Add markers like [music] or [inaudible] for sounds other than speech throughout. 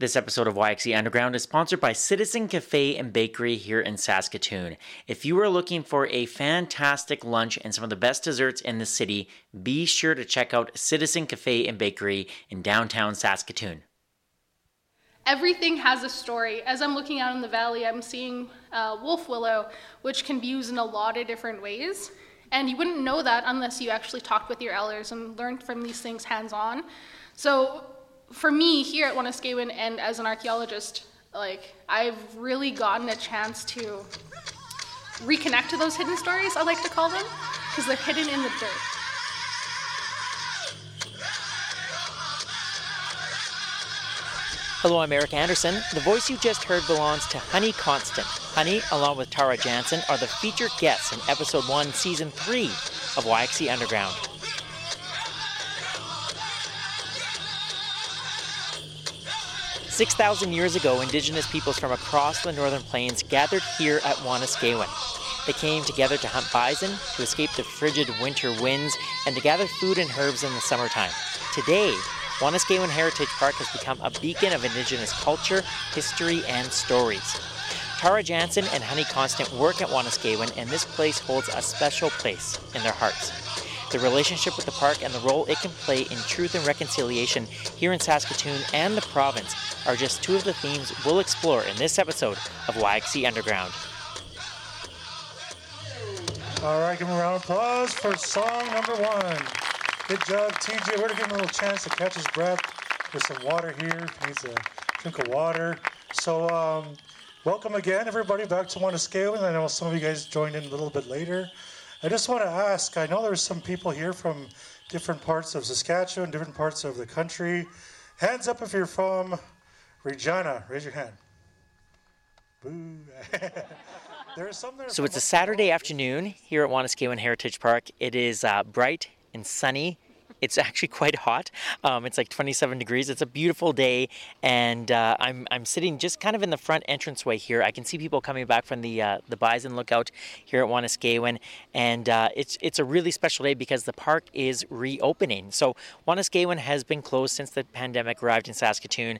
This episode of YXE Underground is sponsored by Citizen Cafe and Bakery here in Saskatoon. If you are looking for a fantastic lunch and some of the best desserts in the city, be sure to check out Citizen Cafe and Bakery in downtown Saskatoon. Everything has a story. As I'm looking out in the valley, I'm seeing uh, wolf willow, which can be used in a lot of different ways. And you wouldn't know that unless you actually talked with your elders and learned from these things hands on. So for me here at Wanuskewin and as an archaeologist, like I've really gotten a chance to reconnect to those hidden stories, I like to call them, because they're hidden in the dirt. Hello, I'm Eric Anderson. The voice you just heard belongs to Honey Constant. Honey, along with Tara Jansen, are the featured guests in episode 1, season 3 of YXE Underground. 6,000 years ago, indigenous peoples from across the northern plains gathered here at Wanuskewin. They came together to hunt bison, to escape the frigid winter winds, and to gather food and herbs in the summertime. Today, Wanuskewin Heritage Park has become a beacon of indigenous culture, history, and stories. Tara Jansen and Honey Constant work at Wanuskewin, and this place holds a special place in their hearts the relationship with the park, and the role it can play in truth and reconciliation here in Saskatoon and the province are just two of the themes we'll explore in this episode of YXE Underground. All right, give him a round of applause for song number one. Good job, TJ. We're going to give him a little chance to catch his breath. There's some water here. He needs a drink of water. So, um, welcome again, everybody, back to Wanuskewin. I know some of you guys joined in a little bit later. I just want to ask I know there's some people here from different parts of Saskatchewan, different parts of the country. Hands up if you're from Regina. Raise your hand. Boo. [laughs] so it's a Saturday afternoon here at Wanuskewin Heritage Park. It is uh, bright and sunny it's actually quite hot. Um, it's like 27 degrees. It's a beautiful day, and uh, I'm, I'm sitting just kind of in the front entranceway here. I can see people coming back from the uh, the Bison Lookout here at Wanuskewin, and uh, it's it's a really special day because the park is reopening. So Wanuskewin has been closed since the pandemic arrived in Saskatoon.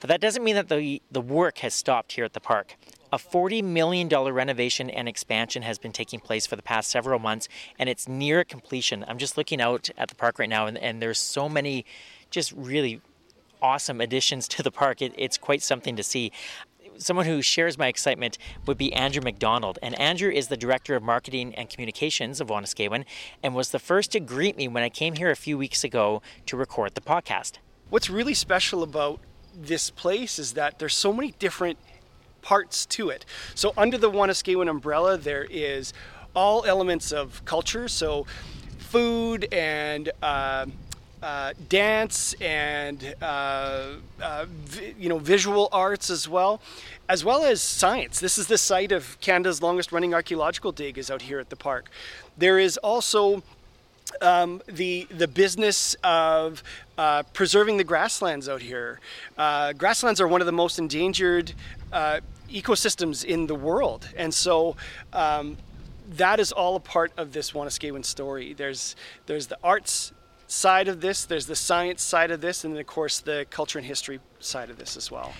But that doesn't mean that the, the work has stopped here at the park. A $40 million renovation and expansion has been taking place for the past several months, and it's near completion. I'm just looking out at the park right now, and, and there's so many just really awesome additions to the park. It, it's quite something to see. Someone who shares my excitement would be Andrew McDonald. And Andrew is the Director of Marketing and Communications of Wanuskewin and was the first to greet me when I came here a few weeks ago to record the podcast. What's really special about this place is that there's so many different parts to it. So under the Wanuskewin umbrella, there is all elements of culture. So food and uh, uh, dance and uh, uh, vi- you know visual arts as well, as well as science. This is the site of Canada's longest running archaeological dig is out here at the park. There is also um, the the business of uh, preserving the grasslands out here. Uh, grasslands are one of the most endangered uh, ecosystems in the world, and so. Um, that is all a part of this Wanuskewin story. There's there's the arts side of this, there's the science side of this, and then of course the culture and history side of this as well.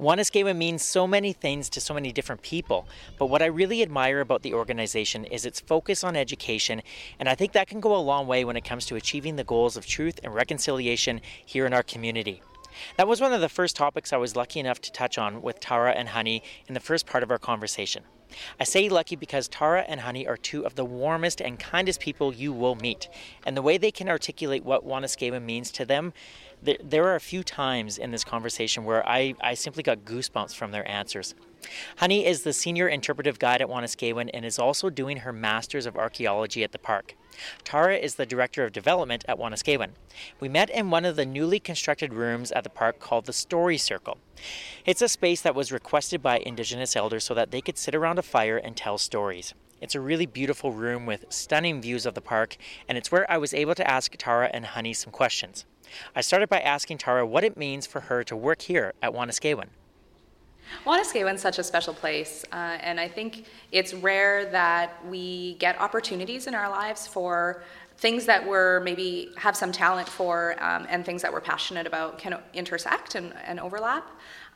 Wanuskewin means so many things to so many different people, but what I really admire about the organization is its focus on education, and I think that can go a long way when it comes to achieving the goals of truth and reconciliation here in our community. That was one of the first topics I was lucky enough to touch on with Tara and Honey in the first part of our conversation. I say lucky because Tara and Honey are two of the warmest and kindest people you will meet, and the way they can articulate what Wanuskewin means to them there, are a few times in this conversation where I, I simply got goosebumps from their answers. Honey is the senior interpretive guide at Wanuskewin and is also doing her Masters of Archaeology at the park. Tara is the Director of Development at Wanuskewin. We met in one of the newly constructed rooms at the park called the Story Circle. It's a space that was requested by Indigenous elders so that they could sit around a fire and tell stories. It's a really beautiful room with stunning views of the park, and it's where I was able to ask Tara and Honey some questions. I started by asking Tara what it means for her to work here at Wanuskewin. is such a special place, uh, and I think it's rare that we get opportunities in our lives for things that we're maybe have some talent for um, and things that we're passionate about can intersect and, and overlap.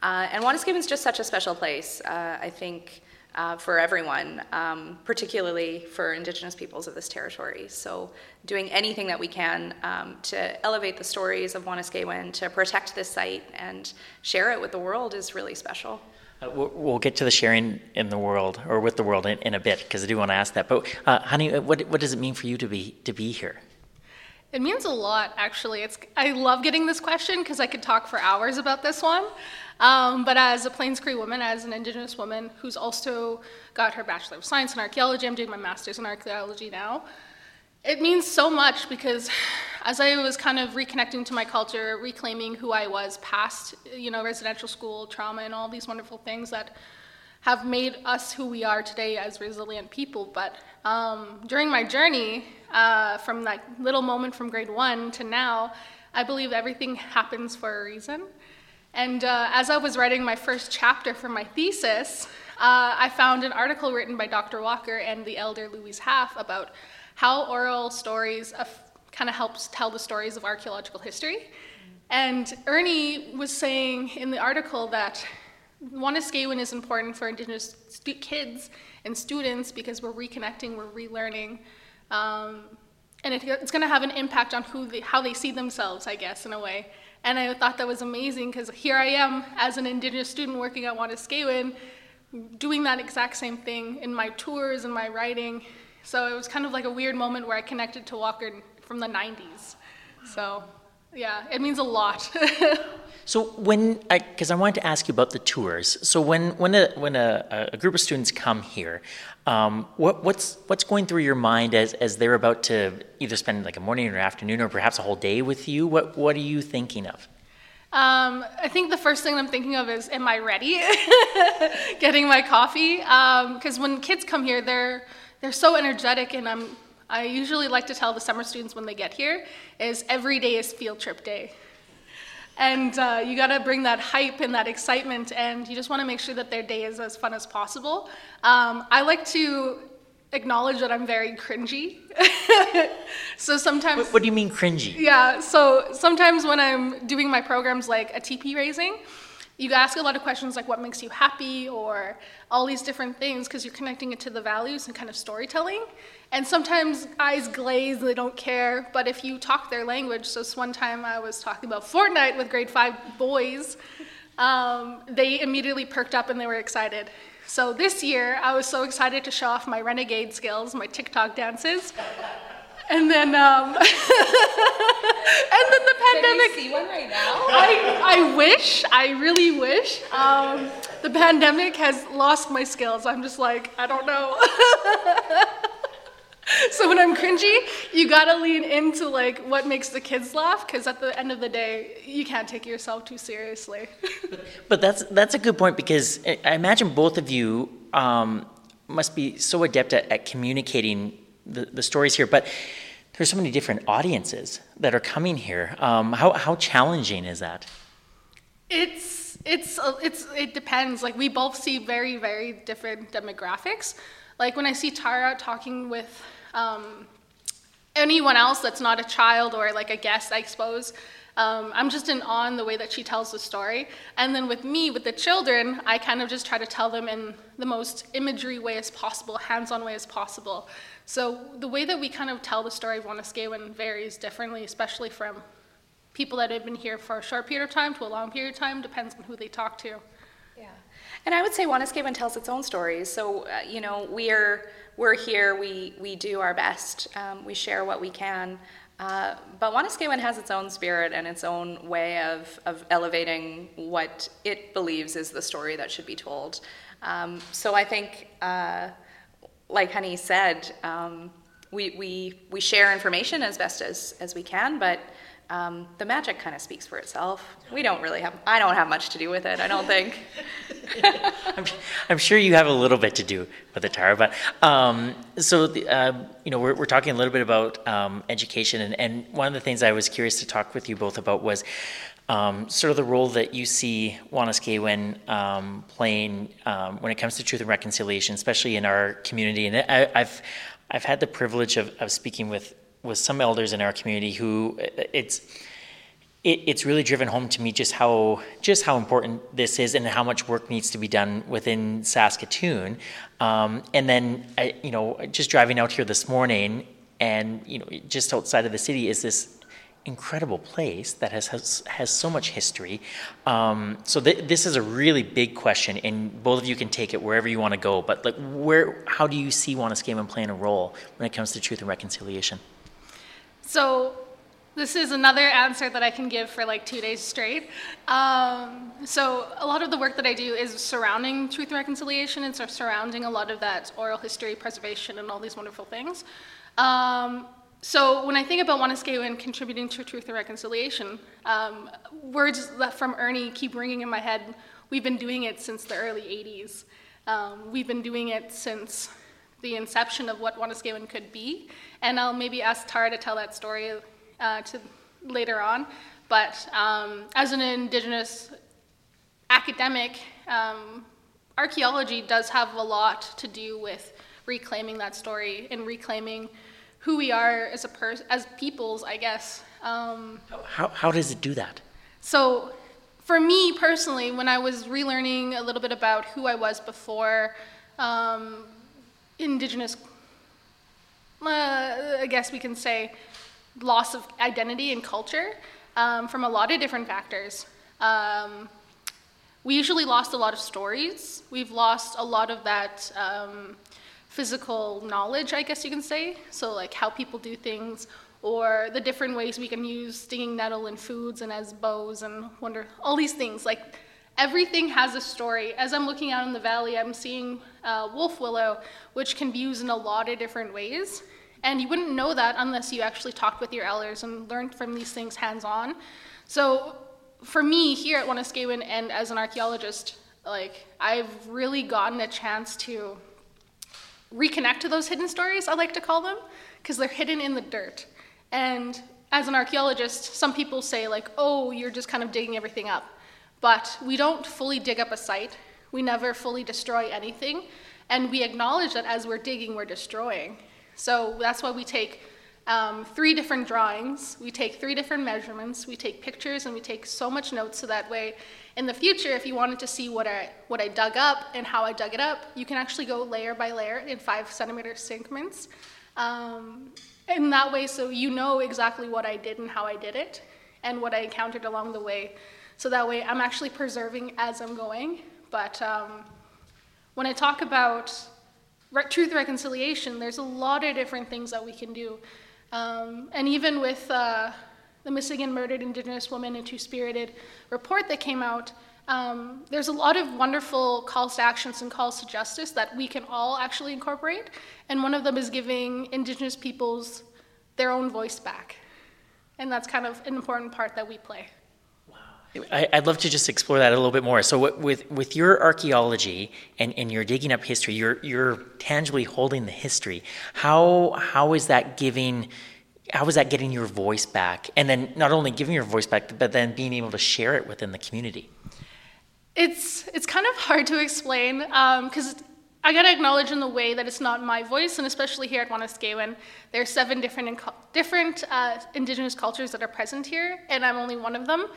Uh, and Wanuskewin's just such a special place. Uh, I think uh, for everyone, um, particularly for Indigenous peoples of this territory. So, doing anything that we can um, to elevate the stories of Wanuskewin, to protect this site, and share it with the world is really special. Uh, we'll get to the sharing in the world or with the world in, in a bit because I do want to ask that. But, uh, honey, what, what does it mean for you to be to be here? It means a lot, actually. It's I love getting this question because I could talk for hours about this one. Um, but as a Plains Cree woman, as an Indigenous woman who's also got her Bachelor of Science in Archaeology, I'm doing my Master's in Archaeology now. It means so much because as I was kind of reconnecting to my culture, reclaiming who I was past, you know, residential school, trauma, and all these wonderful things that have made us who we are today as resilient people. But um, during my journey, uh, from that little moment from grade one to now, I believe everything happens for a reason. And uh, as I was writing my first chapter for my thesis, uh, I found an article written by Dr. Walker and the elder Louise Halfe about how oral stories kind of helps tell the stories of archaeological history. And Ernie was saying in the article that Wanuskewin is important for Indigenous stu- kids and students because we're reconnecting, we're relearning. Um, and it, it's going to have an impact on who they, how they see themselves, I guess, in a way. And I thought that was amazing because here I am as an Indigenous student working at Wanuskewin, doing that exact same thing in my tours and my writing. So it was kind of like a weird moment where I connected to Walker from the 90s. So yeah, it means a lot. [laughs] so when, I, because I, I, wanted to ask you about the tours. So when when a when a, a group of students come here, um, what, what's what's going through your mind as as they're about to either spend like a morning or afternoon or perhaps a whole day with you? What what are you thinking of? Um, I think the first thing I'm thinking of is, am I ready? [laughs] Getting my coffee, because um, when kids come here, they're they're so energetic, and I'm I usually like to tell the summer students when they get here is every day is field trip day. And uh, you got to bring that hype and that excitement, and you just want to make sure that their day is as fun as possible. Um, I like to acknowledge that I'm very cringy. [laughs] so sometimes. What, what, do you mean cringy? Yeah, so sometimes when I'm doing my programs like a teepee raising, you ask a lot of questions like what makes you happy or all these different things because you're connecting it to the values and kind of storytelling. And sometimes eyes glaze, they don't care. But if you talk their language, so this one time I was talking about Fortnite with grade five boys, um, they immediately perked up and they were excited. So this year I was so excited to show off my renegade skills, my TikTok dances. And then, um, [laughs] and then the pandemic. Can you see one right now? I, I wish, I really wish. Um, the pandemic has lost my skills. I'm just like, I don't know. [laughs] so when I'm cringy, you gotta lean into like what makes the kids laugh, because at the end of the day, you can't take yourself too seriously. but that's that's a good point because I imagine both of you um, must be so adept at, at communicating the, the stories here, but there's so many different audiences that are coming here. Um, how, how challenging is that? It's, it's, it's, it depends. Like, we both see very, very different demographics. Like, when I see Tara talking with um, anyone else that's not a child or like a guest, I suppose, um, I'm just in awe in the way that she tells the story. And then with me, with the children, I kind of just try to tell them in the most imagery way as possible, hands on way as possible. So the way that we kind of tell the story of Wanuskewin varies differently, especially from people that have been here for a short period of time to a long period of time, depends on who they talk to. Yeah. And I would say Wanuskewin tells its own stories. So, uh, you know, we're, we're here, we, we do our best, um, we share what we can. Uh, but Wanuskewin has its own spirit and its own way of, of elevating what it believes is the story that should be told. Um, so I think, uh, like Honey said, um, we, we, we share information as best as, as we can, but um, the magic kind of speaks for itself. We don't really have, I don't have much to do with it, I don't think. [laughs] I'm, I'm, sure you have a little bit to do with it, Tara, but um, so, the, uh, you know, we're, we're talking a little bit about um, education, and, and one of the things I was curious to talk with you both about was um, sort of the role that you see Wanuskewin um, playing um, when it comes to truth and reconciliation, especially in our community. And I, have I've had the privilege of, of speaking with with some elders in our community who it's it, it's really driven home to me just how just how important this is and how much work needs to be done within Saskatoon. Um, and then I, you know, just driving out here this morning, and you know, just outside of the city is this incredible place that has has, has so much history. Um, so th- this is a really big question, and both of you can take it wherever you want to go. But like, where, how do you see Wanuskewin playing a role when it comes to truth and reconciliation? So this is another answer that I can give for like two days straight. Um, so a lot of the work that I do is surrounding truth and reconciliation and surrounding a lot of that oral history preservation and all these wonderful things. Um, so when I think about Wanuskewin contributing to truth and reconciliation, um, words from Ernie keep ringing in my head. We've been doing it since the early 80s. Um, we've been doing it since the inception of what Wanuskewin could be. And I'll maybe ask Tara to tell that story uh, to later on. But um, as an Indigenous academic, um, archaeology does have a lot to do with reclaiming that story and reclaiming who we are as a pers- as peoples, I guess. Um, how, how does it do that? So, for me personally, when I was relearning a little bit about who I was before um, Indigenous, uh, I guess we can say, loss of identity and culture um, from a lot of different factors. Um, we usually lost a lot of stories. We've lost a lot of that um, physical knowledge, I guess you can say. So, like how people do things, or the different ways we can use stinging nettle in foods and as bows and wonder all these things. Like everything has a story. As I'm looking out in the valley, I'm seeing uh, wolf willow, which can be used in a lot of different ways. And you wouldn't know that unless you actually talked with your elders and learned from these things hands on. So for me here at Wanuskewin and as an archaeologist, like I've really gotten a chance to reconnect to those hidden stories, I like to call them, because they're hidden in the dirt. And as an archaeologist, some people say like, "Oh, you're just kind of digging everything up." But we don't fully dig up a site. We never fully destroy anything, and we acknowledge that as we're digging, we're destroying. So that's why we take um, three different drawings, we take three different measurements, we take pictures, and we take so much notes so that way in the future, if you wanted to see what I, what I dug up and how I dug it up, you can actually go layer by layer in five centimeter segments. Um, in that way, so you know exactly what I did and how I did it and what I encountered along the way. So that way, I'm actually preserving as I'm going. But um, when I talk about re- truth reconciliation, there's a lot of different things that we can do. Um, and even with uh, the Missing and Murdered Indigenous Women and Two Spirited report that came out, um, there's a lot of wonderful calls to actions and calls to justice that we can all actually incorporate. And one of them is giving Indigenous peoples their own voice back. And that's kind of an important part that we play. I, would love to just explore that a little bit more. So, with with your archaeology and, and you're digging up history, you're you're tangibly holding the history. How how is that giving? How is that getting your voice back? And then not only giving your voice back, but then being able to share it within the community. It's it's kind of hard to explain because. Um, I gotta acknowledge in the way that it's not my voice, and especially here at Wanuskewin, there are seven different different uh, Indigenous cultures that are present here, and I'm only one of them.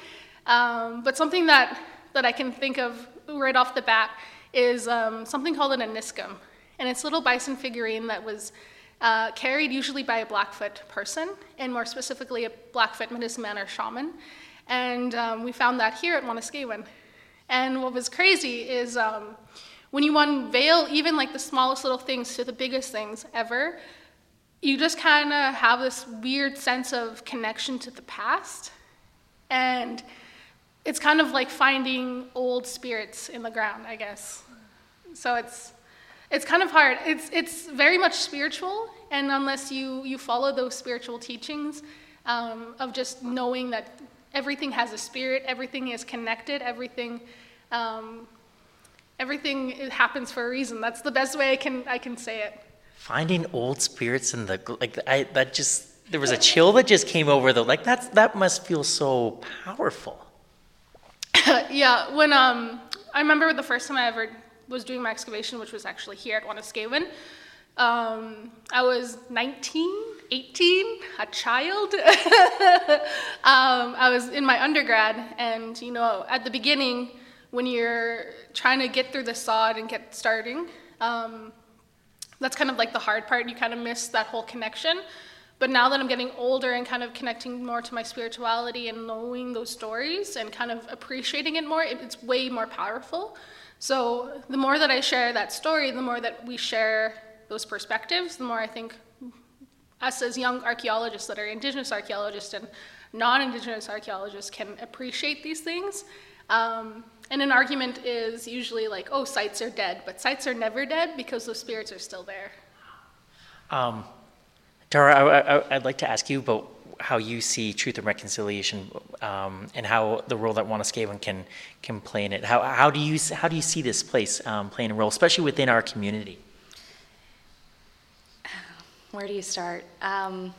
Um, but something that, that I can think of right off the bat is um, something called an iniskim. And it's a little bison figurine that was uh, carried usually by a Blackfoot person, and more specifically a Blackfoot medicine man or shaman. And um, we found that here at Wanuskewin. And what was crazy is um, when you unveil even like the smallest little things to the biggest things ever, you just kind of have this weird sense of connection to the past. And it's kind of like finding old spirits in the ground, I guess. So it's it's kind of hard. It's it's very much spiritual, and unless you you follow those spiritual teachings um, of just knowing that everything has a spirit, everything is connected, everything. Um, everything happens for a reason. That's the best way I can I can say it. Finding old spirits in the like I that just there was a chill that just came over though. Like that's that must feel so powerful. [laughs] yeah, when um, I remember the first time I ever was doing my excavation, which was actually here at Wanuskewin, Um, I was 19, 18, a child. [laughs] um, I was in my undergrad, and you know, at the beginning, when you're trying to get through the sod and get starting, um, that's kind of like the hard part. You kind of miss that whole connection. But now that I'm getting older and kind of connecting more to my spirituality and knowing those stories and kind of appreciating it more, it, it's way more powerful. So the more that I share that story, the more that we share those perspectives, the more I think us as young archaeologists that are indigenous archaeologists and non-indigenous archaeologists can appreciate these things. Um, and an argument is usually like, oh, sites are dead, but sites are never dead because those spirits are still there. Um, Tara, I, would like to ask you about how you see truth and reconciliation, um, and how the role that Wanuskewin can can play in it. How, how do you how do you see this place um, playing a role, especially within our community? Where do you start? Um,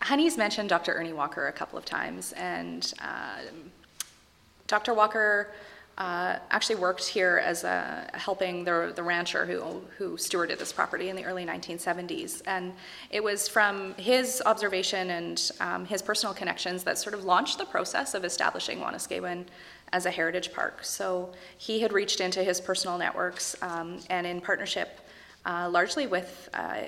Honey's mentioned Dr. Ernie Walker a couple of times, and uh, Dr. Walker uh, actually worked here as a, helping the, the rancher who, who stewarded this property in the early 1970s. And it was from his observation and um, his personal connections that sort of launched the process of establishing Wanuskewin as a heritage park. So he had reached into his personal networks um, and in partnership uh, largely with uh,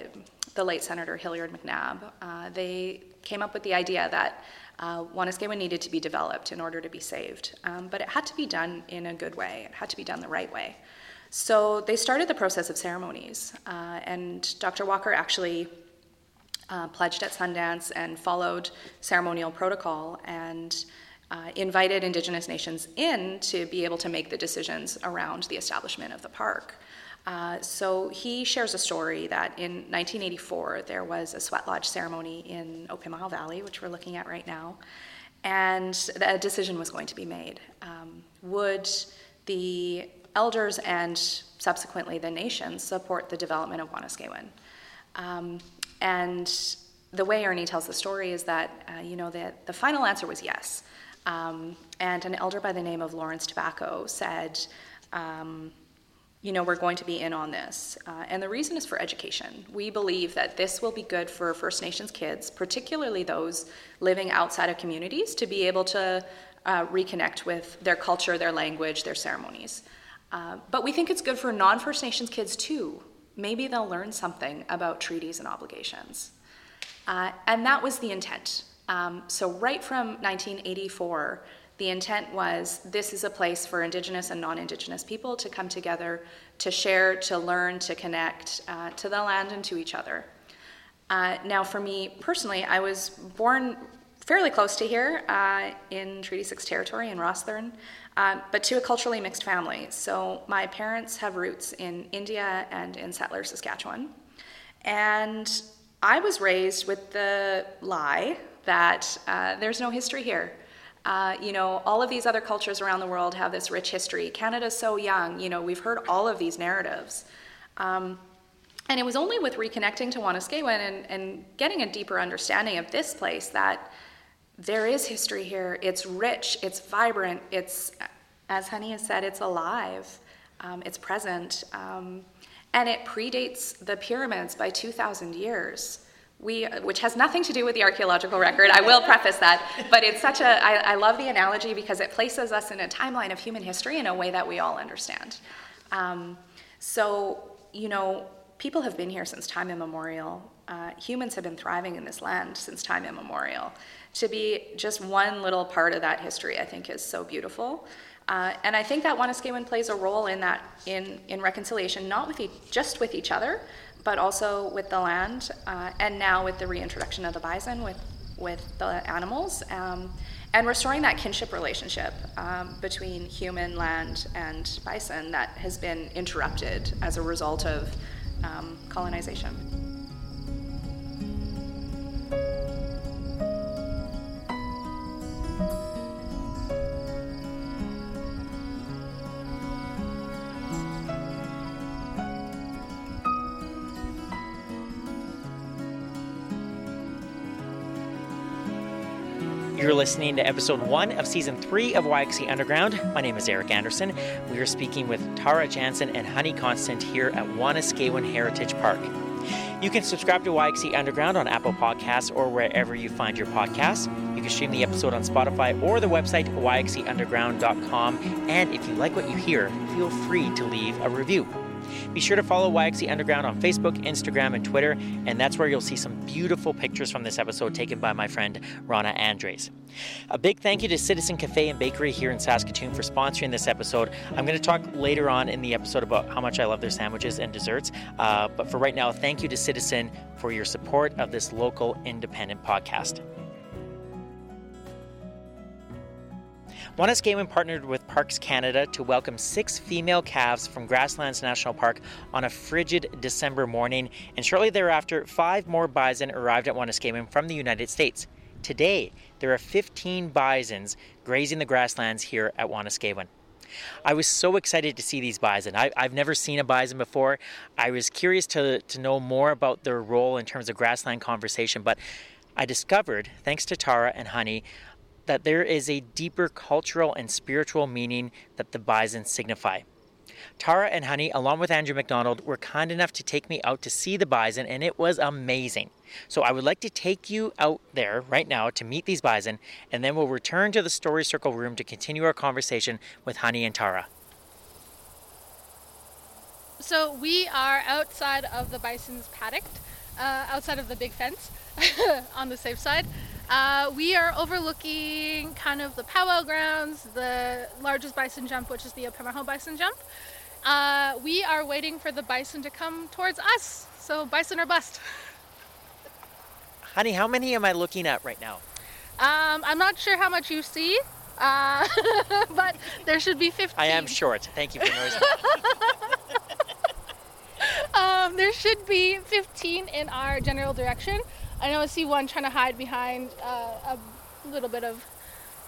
the late Senator Hilliard McNab, uh, they came up with the idea that uh, Wanuskewin needed to be developed in order to be saved. Um, but it had to be done in a good way, it had to be done the right way. So they started the process of ceremonies, uh, and Dr. Walker actually uh, pledged at Sundance and followed ceremonial protocol and uh, invited Indigenous nations in to be able to make the decisions around the establishment of the park. Uh, so he shares a story that in 1984 there was a sweat lodge ceremony in Opimihaw Valley, which we're looking at right now, and a decision was going to be made. Um, would the elders and subsequently the nation support the development of Wanuskewin? Um, and the way Ernie tells the story is that, uh, you know, the, the final answer was yes. Um, and an elder by the name of Lawrence Tobacco said, um, you know, we're going to be in on this. Uh, and the reason is for education. We believe that this will be good for First Nations kids, particularly those living outside of communities, to be able to uh, reconnect with their culture, their language, their ceremonies. Uh, but we think it's good for non First Nations kids too. Maybe they'll learn something about treaties and obligations. Uh, and that was the intent. Um, so, right from 1984, the intent was this is a place for Indigenous and non Indigenous people to come together, to share, to learn, to connect uh, to the land and to each other. Uh, now, for me personally, I was born fairly close to here uh, in Treaty 6 territory in Rosthern, uh, but to a culturally mixed family. So, my parents have roots in India and in Settler, Saskatchewan. And I was raised with the lie that uh, there's no history here. Uh, you know, all of these other cultures around the world have this rich history. Canada's so young, you know, we've heard all of these narratives. Um, and it was only with reconnecting to Wanuskewin and, and getting a deeper understanding of this place that there is history here. It's rich, it's vibrant, it's, as Honey has said, it's alive, um, it's present, um, and it predates the pyramids by 2,000 years we, which has nothing to do with the archaeological record, I will preface that, but it's such a, I, I love the analogy because it places us in a timeline of human history in a way that we all understand. Um, so, you know, people have been here since time immemorial. Uh, humans have been thriving in this land since time immemorial. To be just one little part of that history, I think, is so beautiful. Uh, and I think that Wanuskewin plays a role in that, in, in reconciliation, not with e- just with each other, but also with the land, uh, and now with the reintroduction of the bison with, with the animals, um, and restoring that kinship relationship um, between human, land, and bison that has been interrupted as a result of um, colonization. Listening to episode one of season three of YXE Underground. My name is Eric Anderson. We are speaking with Tara Jansen and Honey Constant here at Wanuskewin Heritage Park. You can subscribe to YXE Underground on Apple Podcasts or wherever you find your podcasts. You can stream the episode on Spotify or the website yxeunderground.com. And if you like what you hear, feel free to leave a review. Be sure to follow YXE Underground on Facebook, Instagram, and Twitter, and that's where you'll see some beautiful pictures from this episode taken by my friend Rana Andres. A big thank you to Citizen Cafe and Bakery here in Saskatoon for sponsoring this episode. I'm going to talk later on in the episode about how much I love their sandwiches and desserts, uh, but for right now, thank you to Citizen for your support of this local independent podcast. Wanuskewin partnered with Parks Canada to welcome six female calves from Grasslands National Park on a frigid December morning, and shortly thereafter, five more bison arrived at Wanuskewin from the United States. Today, there are 15 bisons grazing the grasslands here at Wanuskewin. I was so excited to see these bison. I, have never seen a bison before. I was curious to, to know more about their role in terms of grassland conversation, but I discovered, thanks to Tara and Honey, that there is a deeper cultural and spiritual meaning that the bison signify. Tara and Honey, along with Andrew McDonald, were kind enough to take me out to see the bison, and it was amazing. So I would like to take you out there right now to meet these bison, and then we'll return to the Story Circle room to continue our conversation with Honey and Tara. So we are outside of the bison's paddock, uh, outside of the big fence, [laughs] on the safe side. Uh, we are overlooking kind of the powwow grounds, the largest bison jump, which is the Opimihaw bison jump. Uh, we are waiting for the bison to come towards us. So bison or bust. [laughs] Honey, how many am I looking at right now? Um, I'm not sure how much you see, uh, [laughs] but there should be 15. I am short. Thank you for noticing. [laughs] um, there should be 15 in our general direction. I know I see one trying to hide behind uh, a little bit of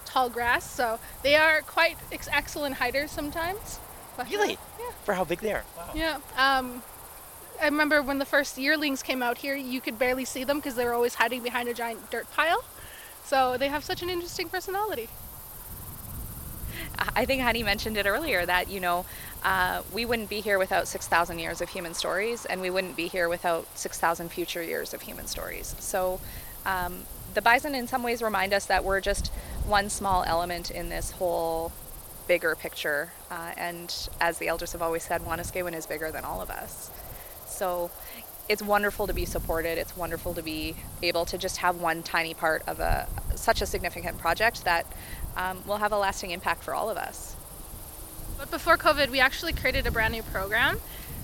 tall grass. So they are quite ex- excellent hiders sometimes. But, really? Uh, yeah. For how big they are. Wow. Yeah. Um, I remember when the first yearlings came out here, you could barely see them because they were always hiding behind a giant dirt pile. So they have such an interesting personality. I think Honey mentioned it earlier that, you know, uh, we wouldn't be here without 6,000 years of human stories, and we wouldn't be here without 6,000 future years of human stories. So um, the bison, in some ways, remind us that we're just one small element in this whole bigger picture. Uh, and as the elders have always said, Wanuskewin is bigger than all of us. So it's wonderful to be supported. It's wonderful to be able to just have one tiny part of a such a significant project that um, will have a lasting impact for all of us. But before COVID, we actually created a brand new program,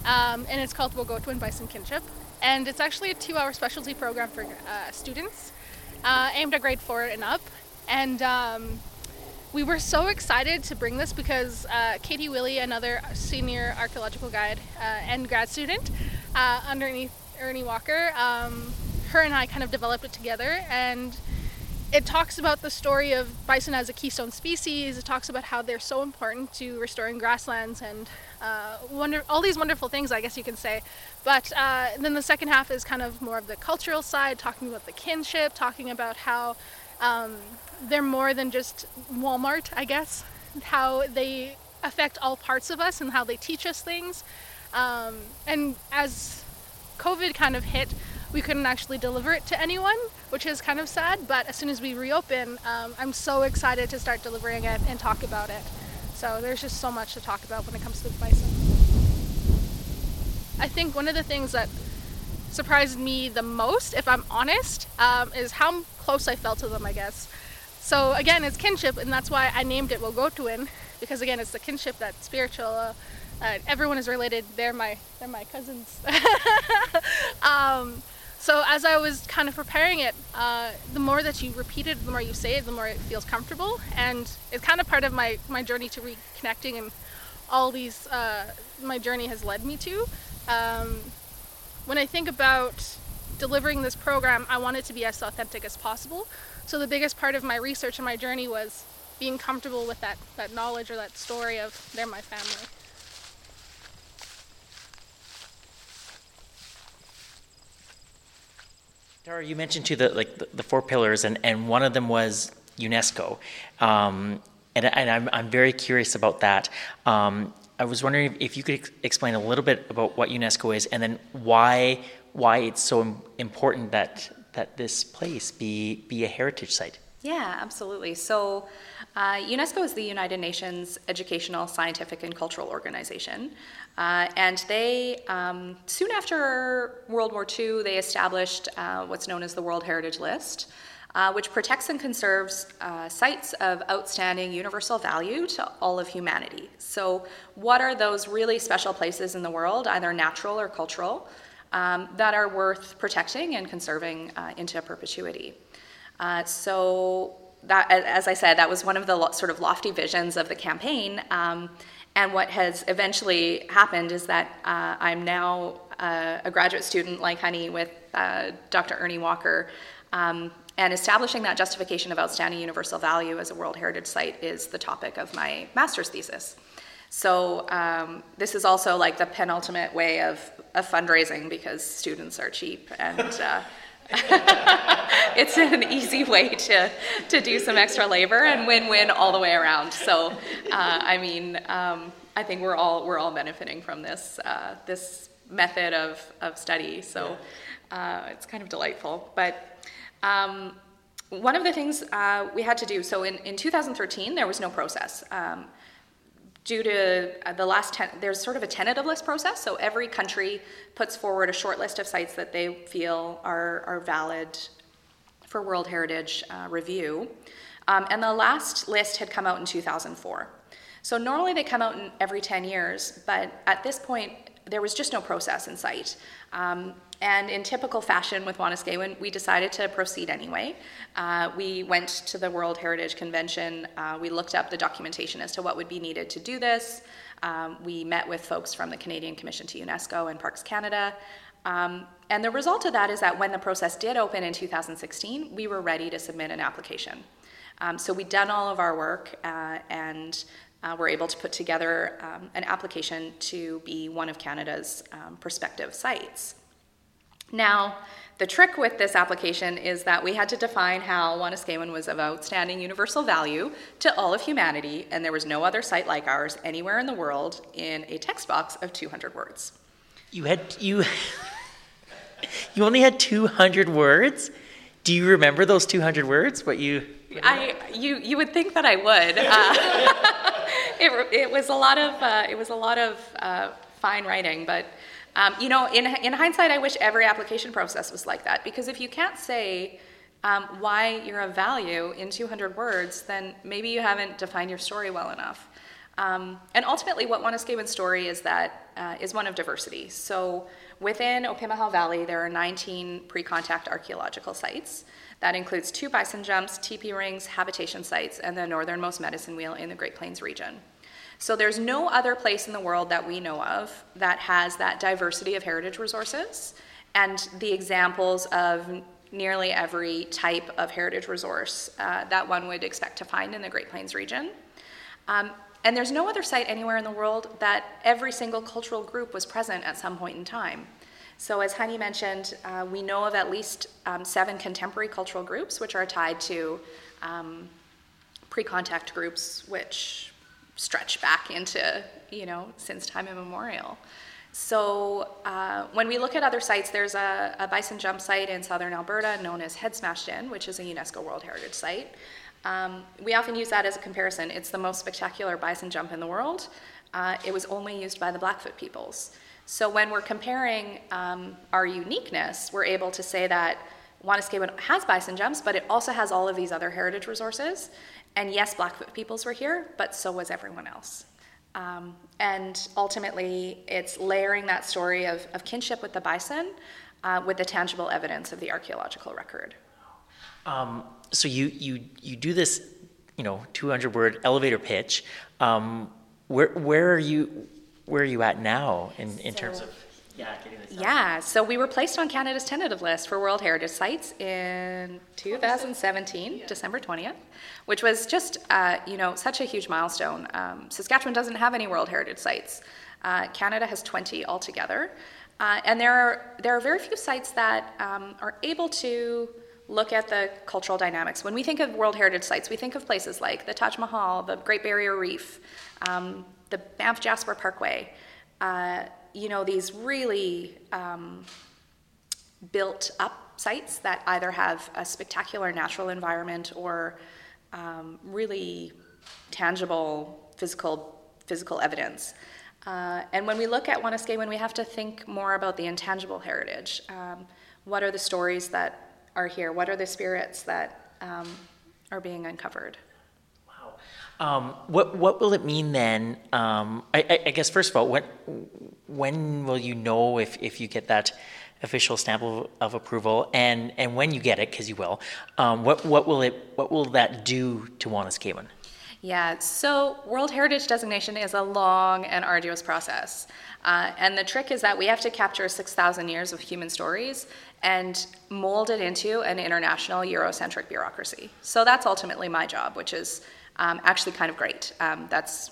um, and it's called Wahkohtowin Bison Kinship. And it's actually a two hour specialty program for uh, students uh, aimed at grade four and up. And um, we were so excited to bring this because uh, Katie Willie, another senior archaeological guide uh, and grad student uh, underneath Ernie Walker, um, her and I kind of developed it together. And it talks about the story of bison as a keystone species. It talks about how they're so important to restoring grasslands and uh, wonder, all these wonderful things, I guess you can say. But uh, then the second half is kind of more of the cultural side, talking about the kinship, talking about how um, they're more than just Walmart, I guess, how they affect all parts of us and how they teach us things. Um, and as COVID kind of hit, we couldn't actually deliver it to anyone, which is kind of sad. But as soon as we reopen, um, I'm so excited to start delivering it and talk about it. So there's just so much to talk about when it comes to the bison. I think one of the things that surprised me the most, if I'm honest, um, is how close I felt to them, I guess. So again, it's kinship, and that's why I named it Wahkohtowin, because again, it's the kinship, that spiritual. Uh, uh, everyone is related. They're my they're my cousins. [laughs] um, so as I was kind of preparing it, uh, the more that you repeat it, the more you say it, the more it feels comfortable, and it's kind of part of my my journey to reconnecting and all these uh, my journey has led me to. Um, when I think about delivering this program, I want it to be as authentic as possible. So the biggest part of my research and my journey was being comfortable with that that knowledge or that story of they're my family. Tara, you mentioned too the like the, the four pillars, and, and one of them was UNESCO. Um, and, and I'm, I'm very curious about that. Um, I was wondering if you could ex- explain a little bit about what UNESCO is and then why, why it's so important that, that this place be, be a heritage site. Yeah, absolutely. So, uh, UNESCO is the United Nations Educational, Scientific, and Cultural Organization. Uh, and they, um, soon after World War II, they established uh, what's known as the World Heritage List, uh, which protects and conserves uh, sites of outstanding universal value to all of humanity. So, what are those really special places in the world, either natural or cultural, um, that are worth protecting and conserving uh, into perpetuity? So that, as I said, that was one of the lo- sort of lofty visions of the campaign. Um, and what has eventually happened is that uh, I'm now uh, a graduate student like Honey with uh, Dr. Ernie Walker. Um, and establishing that justification of outstanding universal value as a World Heritage Site is the topic of my master's thesis. So um, this is also like the penultimate way of, of fundraising because students are cheap and uh, [laughs] [laughs] it's an easy way to, to do some extra labor and win-win all the way around. So, uh, I mean, um, I think we're all we're all benefiting from this uh, this method of, of study. So, uh, it's kind of delightful. But um, one of the things uh, we had to do. So, in, in 2013, there was no process. Um, due to uh, the last ten, there's sort of a tentative list process. So every country puts forward a short list of sites that they feel are, are valid for World Heritage uh, review. Um, and the last list had come out in 2004. So normally they come out in every 10 years, but at this point, there was just no process in sight. Um, and in typical fashion with Wanuskewin, we decided to proceed anyway. Uh, we went to the World Heritage Convention. Uh, we looked up the documentation as to what would be needed to do this. Um, we met with folks from the Canadian Commission to UNESCO and Parks Canada. Um, and the result of that is that when the process did open in 2016, we were ready to submit an application. Um, so we'd done all of our work uh, and uh, were able to put together um, an application to be one of Canada's um, prospective sites. Now, the trick with this application is that we had to define how Wanuskewin was of outstanding universal value to all of humanity, and there was no other site like ours anywhere in the world in a text box of 200 words. You had you you only had 200 words. Do you remember those 200 words? What you I you you would think that I would. Uh, [laughs] it, it was a lot of uh, it was a lot of uh, fine writing, but um, you know, in, in hindsight, I wish every application process was like that because if you can't say um, why you're of value in 200 words, then maybe you haven't defined your story well enough. Um, and ultimately, what Wanuskewin's story is that uh, is one of diversity. So within Opimihaw Valley, there are 19 pre-contact archaeological sites. That includes two bison jumps, teepee rings, habitation sites, and the northernmost medicine wheel in the Great Plains region. So there's no other place in the world that we know of that has that diversity of heritage resources and the examples of nearly every type of heritage resource uh, that one would expect to find in the Great Plains region. Um, and there's no other site anywhere in the world that every single cultural group was present at some point in time. So, as Honey mentioned, uh, we know of at least um, seven contemporary cultural groups which are tied to um, pre contact groups, which stretch back into, you know, since time immemorial. So uh, when we look at other sites, there's a, a, bison jump site in southern Alberta known as Head Smashed In, which is a UNESCO World Heritage Site. Um, we often use that as a comparison. It's the most spectacular bison jump in the world. Uh, it was only used by the Blackfoot peoples. So when we're comparing um, our uniqueness, we're able to say that Wanuskewin has bison jumps, but it also has all of these other heritage resources. And yes, Blackfoot peoples were here, but so was everyone else. Um, and ultimately, it's layering that story of, of kinship with the bison uh, with the tangible evidence of the archaeological record. Um, so you, you, you do this, you know, 200 word elevator pitch. Um, where, where are you, where are you at now in, in so, terms of yeah, yeah, so we were placed on Canada's tentative list for World Heritage Sites in 2017, yeah. December 20th, which was just, uh, you know, such a huge milestone. Um, Saskatchewan doesn't have any World Heritage Sites. Uh, Canada has 20 altogether. Uh, and there are, there are very few sites that um, are able to look at the cultural dynamics. When we think of World Heritage Sites, we think of places like the Taj Mahal, the Great Barrier Reef, um, the Banff Jasper Parkway. Uh, you know, these really um, built up sites that either have a spectacular natural environment or um, really tangible physical physical evidence. Uh, and when we look at Wanuskewin, we have to think more about the intangible heritage. Um, what are the stories that are here? What are the spirits that um, are being uncovered? Um, what what will it mean then? Um, I, I, guess first of all, when when will you know if, if you get that official stamp of, of approval, and, and when you get it, because you will, um, what what will it what will that do to Wanuskewin? Yeah, so World Heritage designation is a long and arduous process. Uh, and the trick is that we have to capture 6,000 years of human stories and mold it into an international Eurocentric bureaucracy. So that's ultimately my job, which is um, actually kind of great. Um, that's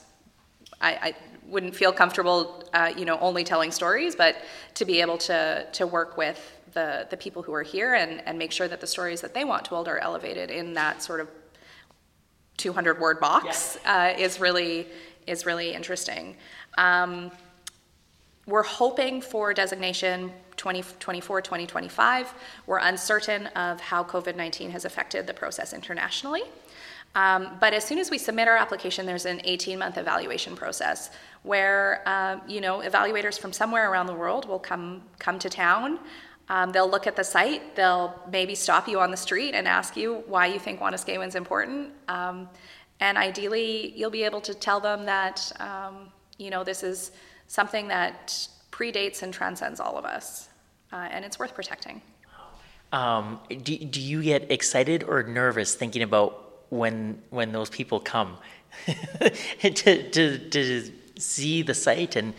I, I, wouldn't feel comfortable, uh, you know, only telling stories, but to be able to to work with the the people who are here and and make sure that the stories that they want told are elevated in that sort of 200 word box uh, is really is really interesting. Um, we're hoping for designation 2024 2025. We're uncertain of how COVID 19 has affected the process internationally. Um, but as soon as we submit our application, there's an 18 month evaluation process where uh, you know evaluators from somewhere around the world will come come to town. Um, they'll look at the site. They'll maybe stop you on the street and ask you why you think Wanuskewin's important. Um, and ideally, you'll be able to tell them that um, you know this is something that predates and transcends all of us, uh, and it's worth protecting. Um, do, do you get excited or nervous thinking about when when those people come [laughs] to, to, to see the site and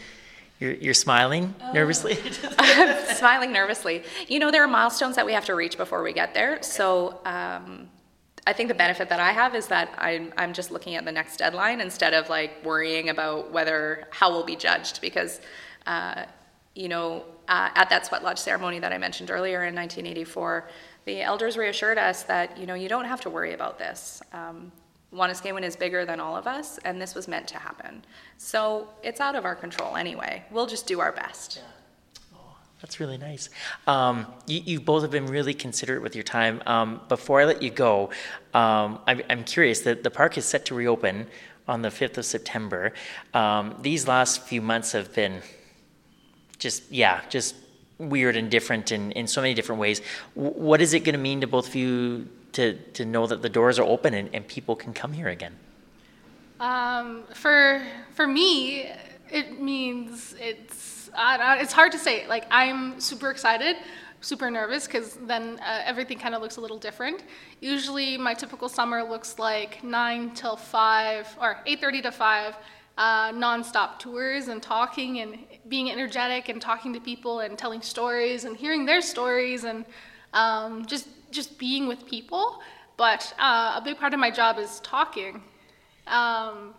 you're, you're smiling oh. nervously I'm [laughs] [laughs] smiling nervously you know there are milestones that we have to reach before we get there so um, I think the benefit that I have is that I'm, I'm just looking at the next deadline instead of like worrying about whether how we'll be judged because uh, you know uh, at that sweat lodge ceremony that I mentioned earlier in 1984 the elders reassured us that you know you don't have to worry about this. Um, Wanuskewin is bigger than all of us, and this was meant to happen. So it's out of our control anyway. We'll just do our best. Yeah. Oh, that's really nice. Um, you, you, both have been really considerate with your time. Um, before I let you go, um, I'm, I'm, curious. that the park is set to reopen on the 5th of September. Um, these last few months have been just, yeah, just weird and different in, in so many different ways. what is it going to mean to both of you to, to know that the doors are open and, and people can come here again? Um, for for me, it means it's uh, it's hard to say. Like I'm super excited, super nervous because then uh, everything kind of looks a little different. Usually, my typical summer looks like nine till five or eight thirty to five, uh, nonstop tours and talking and being energetic and talking to people and telling stories and hearing their stories and um, just just being with people. But uh, a big part of my job is talking, um,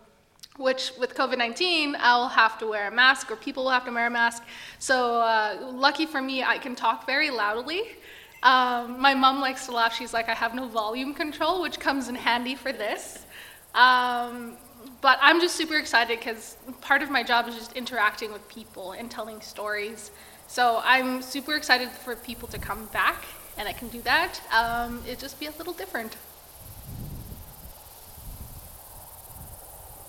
which with COVID 19, I'll have to wear a mask or people will have to wear a mask. So, uh, lucky for me, I can talk very loudly. Um, my mom likes to laugh. She's like, I have no volume control, which comes in handy for this. Um, but I'm just super excited because part of my job is just interacting with people and telling stories. So I'm super excited for people to come back, and I can do that. Um, it just be a little different.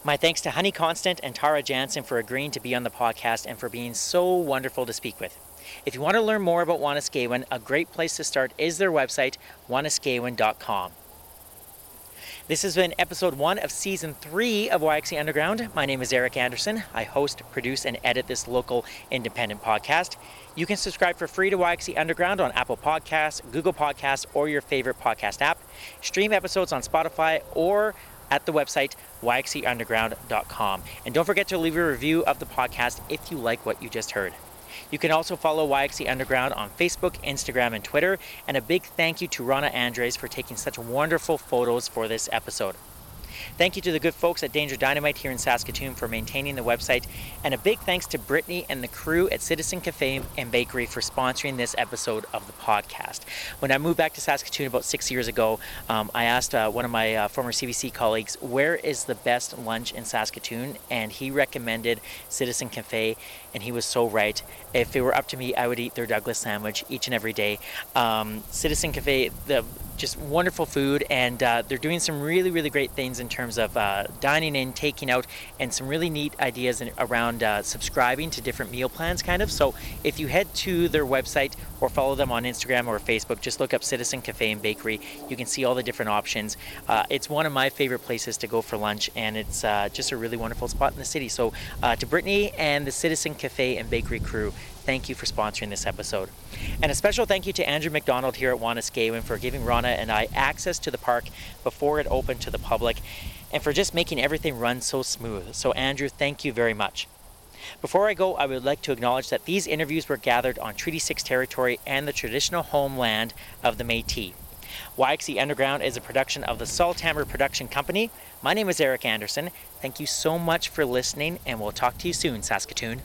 My thanks to Honey Constant and Tara Jansen for agreeing to be on the podcast and for being so wonderful to speak with. If you want to learn more about Wanuskewin, a great place to start is their website, wanuskewin.com. This has been episode one of season three of YXE Underground. My name is Eric Anderson. I host, produce, and edit this local independent podcast. You can subscribe for free to YXE Underground on Apple Podcasts, Google Podcasts, or your favorite podcast app. Stream episodes on Spotify or at the website yxeunderground.com. And don't forget to leave a review of the podcast if you like what you just heard. You can also follow YXE Underground on Facebook, Instagram, and Twitter. And a big thank you to Rana Andres for taking such wonderful photos for this episode. Thank you to the good folks at Danger Dynamite here in Saskatoon for maintaining the website, and a big thanks to Brittany and the crew at Citizen Cafe and Bakery for sponsoring this episode of the podcast. When I moved back to Saskatoon about six years ago, um, I asked uh, one of my uh, former CBC colleagues, where is the best lunch in Saskatoon? And he recommended Citizen Cafe, and he was so right. If it were up to me, I would eat their Douglas sandwich each and every day. Um, Citizen Cafe, the just wonderful food, and uh, they're doing some really, really great things in terms of uh, dining in, taking out, and some really neat ideas in, around uh, subscribing to different meal plans, kind of. So if you head to their website or follow them on Instagram or Facebook, just look up Citizen Cafe and Bakery. You can see all the different options. Uh, it's one of my favorite places to go for lunch, and it's uh, just a really wonderful spot in the city. So uh, to Brittany and the Citizen Cafe and Bakery crew, thank you for sponsoring this episode. And a special thank you to Andrew McDonald here at Wanuskewin for giving Rana and I access to the park before it opened to the public and for just making everything run so smooth. So, Andrew, thank you very much. Before I go, I would like to acknowledge that these interviews were gathered on Treaty 6 territory and the traditional homeland of the Metis. YXE Underground is a production of the Salthammer Production Company. My name is Eric Anderson. Thank you so much for listening, and we'll talk to you soon, Saskatoon.